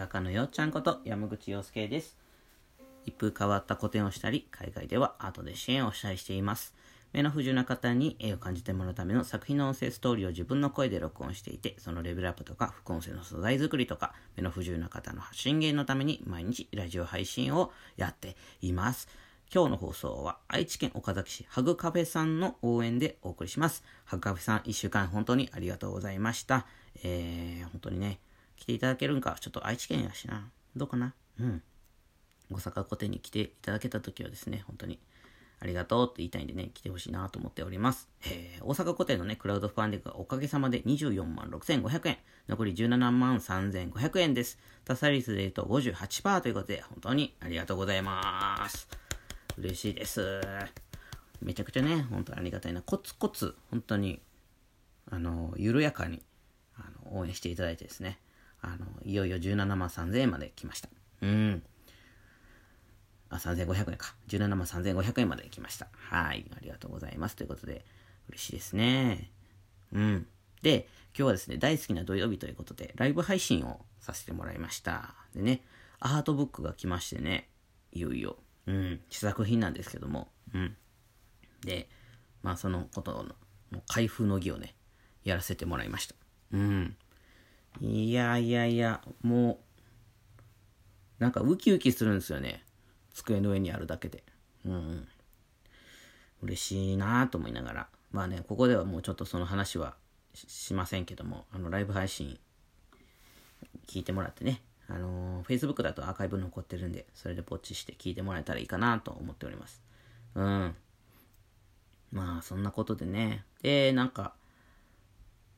画家のよっちゃんこと山口洋介です。一風変わった個展をしたり、海外ではアートで支援をしたりしています。目の不自由な方に絵を感じてもらうための作品の音声ストーリーを自分の声で録音していて、そのレベルアップとか副音声の素材作りとか、目の不自由な方の発信源のために毎日ラジオ配信をやっています。今日の放送は愛知県岡崎市ハグカフェさんの応援でお送りします。ハグカフェさん一週間本当にありがとうございました。えー、本当にね、来ていただけるんか、ちょっと愛知県やしな。どうかな？うん。大阪古典に来ていただけた時はですね、本当にありがとうって言いたいんでね、来てほしいなと思っております。えー、大阪古典のね、クラウドファンディングがおかげさまで24万6500円、残り17万3500円です。達成率で言うと58%ということで、本当にありがとうございます。嬉しいです。めちゃくちゃね、本当にありがたいな。コツコツ、本当に、あの、緩やかに、あの、応援していただいてですね、あの、いよいよ17万3000円まで来ました。うん。あ、3500円か。17万3500円まで来ました。はい。ありがとうございます。ということで、嬉しいですね。うん。で、今日はですね、大好きな土曜日ということで、ライブ配信をさせてもらいました。でね、アートブックが来ましてね、いよいよ、うん、試作品なんですけども、うん。で、まあそのことの、の開封の儀をね、やらせてもらいました。うん。いやいやいや、もう、なんかウキウキするんですよね。机の上にあるだけで。うん、うん。嬉しいなと思いながら。まあね、ここではもうちょっとその話はしませんけども、あの、ライブ配信聞いてもらってね、あのー、Facebook だとアーカイブ残ってるんで、それでポッチして聞いてもらえたらいいかなと思っております。うん。まあ、そんなことでね。で、なんか、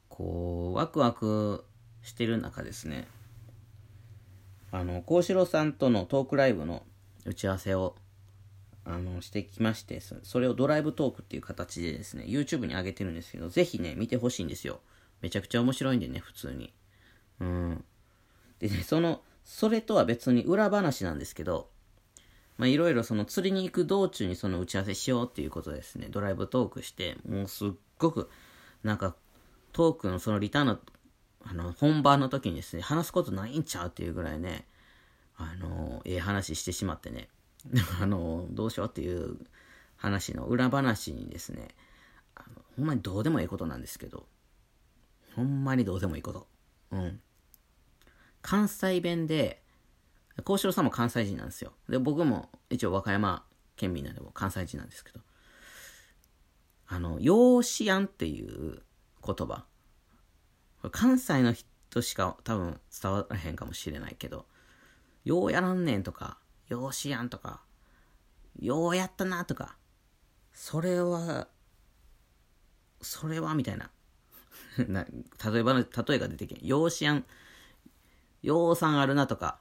こう、ワクワクしてる中ですね、あの、幸四郎さんとのトークライブの打ち合わせを、あの、してきまして、それをドライブトークっていう形でですね、YouTube に上げてるんですけど、ぜひね、見てほしいんですよ。めちゃくちゃ面白いんでね、普通に。うん。でね、その、それとは別に裏話なんですけど、まあ、いろいろその釣りに行く道中にその打ち合わせしようっていうことですね、ドライブトークして、もうすっごく、なんか、トークのそのリターンの、あの、本番の時にですね、話すことないんちゃうっていうぐらいね、あの、ええ話してしまってね、あの、どうしようっていう話の裏話にですね、あのほんまにどうでもいいことなんですけど、ほんまにどうでもいいこと。うん。関西弁で、幸四郎さんも関西人なんですよ。で、僕も一応和歌山県民なんでも関西人なんですけど、あの、養子やんっていう言葉。関西の人しか多分伝わらへんかもしれないけど、ようやらんねんとか、養子やんとか、ようやったなとか、それは、それはみたいな。な例えばの、例えが出てけん。養子やん、養さんあるなとか、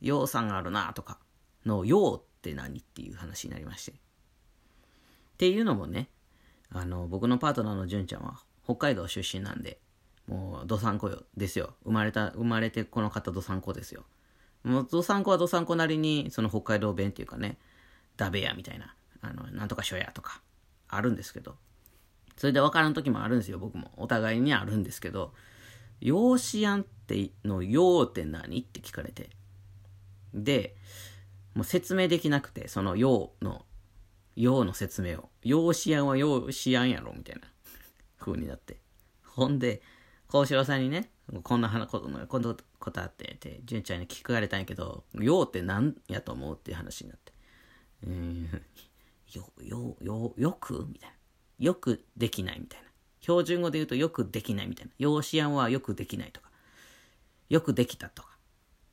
養さんあるなとかの養って何っていう話になりまして。っていうのもね、あの、僕のパートナーの純ちゃんは北海道出身なんで、もう、どさんこ、ですよ。生まれた、生まれてこの方どさんこですよ。もう、どさんこはどさんこなりに、その北海道弁っていうかね、ダベやみたいな、あの、なんとかしょやとか、あるんですけど、それで分からん時もあるんですよ、僕も。お互いにあるんですけど、養子やんっての養って何って聞かれて。で、もう説明できなくて、その養の、養の説明を。養子やんは養子やんやろみたいな風になって。ほんで、幸四郎さんにね、こんな話こと、こんなことあって、って、純ちゃんに聞かれたんやけど、養って何やと思うっていう話になって。うん、よ、よ、よ、よくみたいな。よくできないみたいな。標準語で言うとよくできないみたいな。養子やんはよくできないとか。よくできたとか。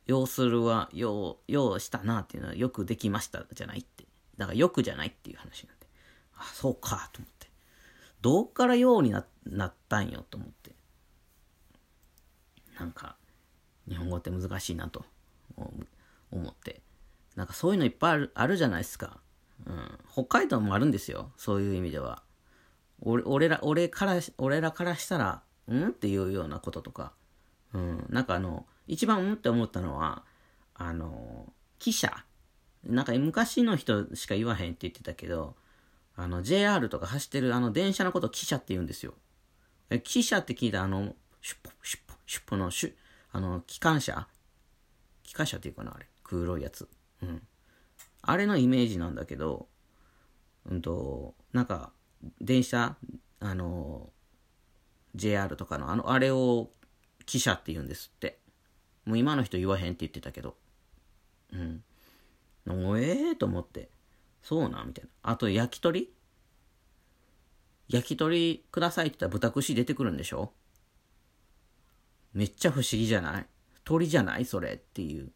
要するは、よう、ようしたなっていうのはよくできましたじゃないって。だからよくじゃないっていう話になんで。あ、そうかと思って。どっからようにななったんよと思って。なんか、日本語って難しいなと思って。なんかそういうのいっぱいあるあるじゃないですか。うん。北海道もあるんですよ。そういう意味では。俺俺ら、俺から、俺らからしたら、んっていうようなこととか。うん。なんかあの、一番うんって思ったのは、あの、汽車。なんか昔の人しか言わへんって言ってたけど、あの、JR とか走ってるあの電車のことを汽車って言うんですよ。え、汽車って聞いたあの、シュッポ、シュッ、シュッポのシュ、あの、機関車機関車っていうかな、あれ。黒いやつ。うん。あれのイメージなんだけど、うんと、なんか、電車、あの、JR とかの、あの、あれを、汽車って言うんですって。もう今の人言わへんって言ってたけど。うん。おええー、と思って。そうなみたいな。あと、焼き鳥？焼き鳥くださいって言ったら豚串出てくるんでしょ？めっちゃ不思議じゃない？鳥じゃない？それっていう。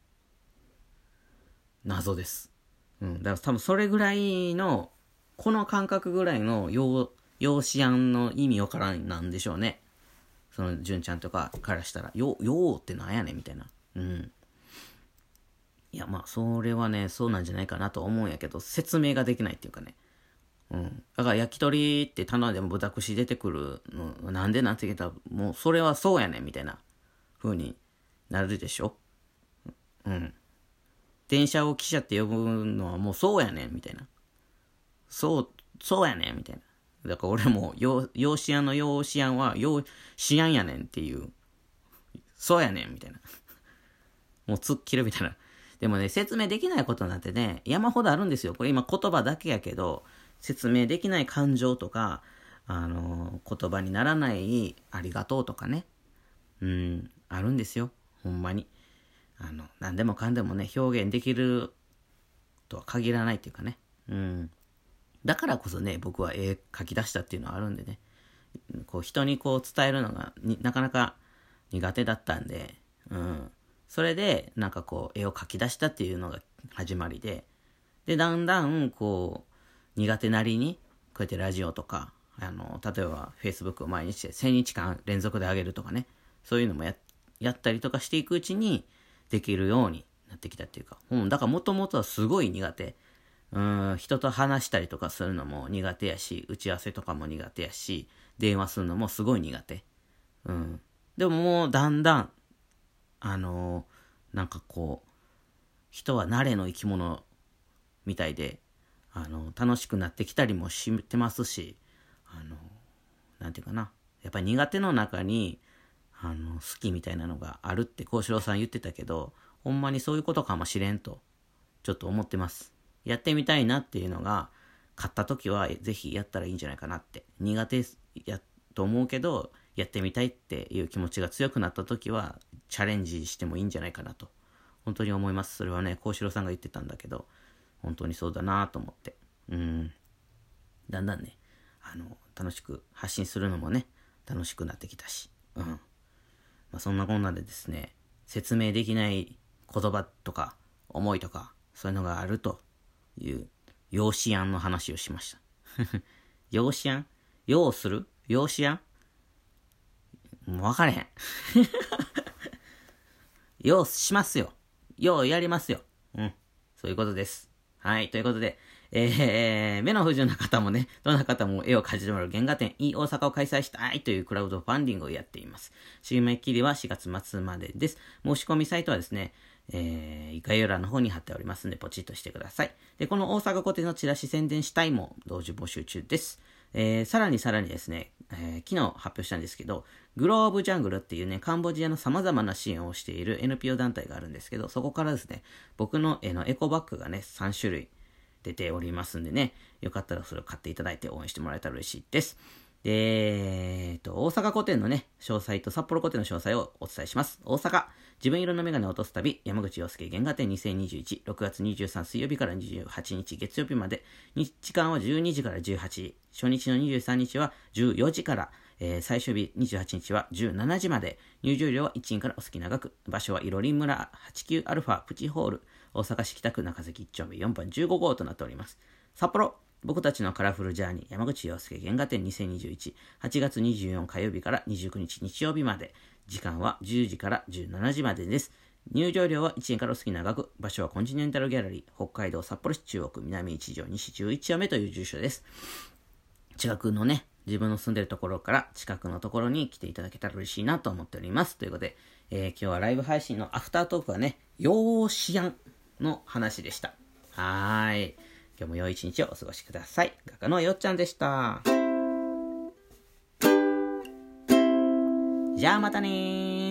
謎です。うん。だから多分それぐらいの、この感覚ぐらいの養、養子案の意味わからんなんでしょうね。その、純ちゃんとかからしたら、よ、ようってなんやねんみたいな。うん。いや、まあ、それはね、そうなんじゃないかなと思うんやけど、説明ができないっていうかね。うん。だから焼き鳥って頼んでも豚串出てくるの、なんでなんて言ったら、もうそれはそうやねんみたいな風になるでしょ？うん。電車を汽車って呼ぶのはもうそうやねんみたいな。そう、そうやねんみたいな。だから俺も、養子屋の養子屋は養子屋やねんっていう。そうやねんみたいな。もう突っ切るみたいな。でもね、説明できないことなんてね、山ほどあるんですよ。これ今言葉だけやけど、説明できない感情とか、あの、言葉にならないありがとうとかね。うん、あるんですよ。ほんまに。あの、何でもかんでもね、表現できるとは限らないっていうかね。うん。だからこそね、僕は絵描き出したっていうのはあるんでね。こう、人にこう伝えるのがなかなか苦手だったんで、うん。それで、なんかこう、絵を描き出したっていうのが始まりで、で、だんだん、こう、苦手なりに、こうやってラジオとか、あの、例えば Facebook を毎日で1000日間連続で上げるとかね、そういうのもややったりとかしていくうちに、できるようになってきたっていうか、うん、だからもともとはすごい苦手。うん、人と話したりとかするのも苦手やし、打ち合わせとかも苦手やし、電話するのもすごい苦手。うん。でももうだんだん、あのー、なんかこう、人は慣れの生き物みたいで、あの、楽しくなってきたりもしてますし、あの、なんていうかな。やっぱり苦手の中に、あの、好きみたいなのがあるって幸四郎さん言ってたけど、ほんまにそういうことかもしれんと、ちょっと思ってます。やってみたいなっていうのが、買った時はぜひやったらいいんじゃないかなって。苦手やと思うけど、やってみたいっていう気持ちが強くなった時は、チャレンジしてもいいんじゃないかなと、本当に思います。それはね、幸四郎さんが言ってたんだけど、本当にそうだなと思って。うん。だんだんね、あの、楽しく発信するのもね、楽しくなってきたし、うん。まあ、そんなこんなでですね、説明できない言葉とか、思いとか、そういうのがあるという養子案の話をしました。養子案養する？養子案もう分かれへん。養しますよ。ようやりますよ。うん。そういうことです。はい。ということで、えー、目の不自由な方もね、どんな方も絵を描いてもらう原画展 e 大阪を開催したいというクラウドファンディングをやっています。締め切りは4月末までです。申し込みサイトはですね、えー、概要欄の方に貼っておりますので、ポチッとしてください。で、この大阪固定のチラシ宣伝したいも同時募集中です。えー、さらにさらにですね、えー、昨日発表したんですけど、グローブジャングルっていうね、カンボジアの様々な支援をしている NPO 団体があるんですけど、そこからですね、僕の絵のエコバッグがね、3種類出ておりますんでね、よかったらそれを買っていただいて応援してもらえたら嬉しいです。で、えっと、大阪古典のね、詳細と札幌古典の詳細をお伝えします。大阪、自分色のメガネを落とす旅、山口洋介原画展2021、6月23水曜日から28日月曜日まで、日時間は12時から18時、初日の23日は14時から、えー、最終日28日は17時まで、入場料は1円からお好きな額、場所はいろり村 89α プチホール、大阪市北区中関1丁目4番15号となっております。札幌、僕たちのカラフルジャーニー山口洋介原画展2021、8月24火曜日から29日日曜日まで、時間は10時から17時までです。入場料は1円からお好きな額、場所はコンチネンタルギャラリー、北海道札幌市中央区南一条西11丁目という住所です。近くのね、自分の住んでるところから近くのところに来ていただけたら嬉しいなと思っております。ということで、えー、今日はライブ配信のアフタートークはね、ヨーシアンの話でした。はーい。今日も良い一日をお過ごしください。画家のよっちゃんでした。じゃあまたねー。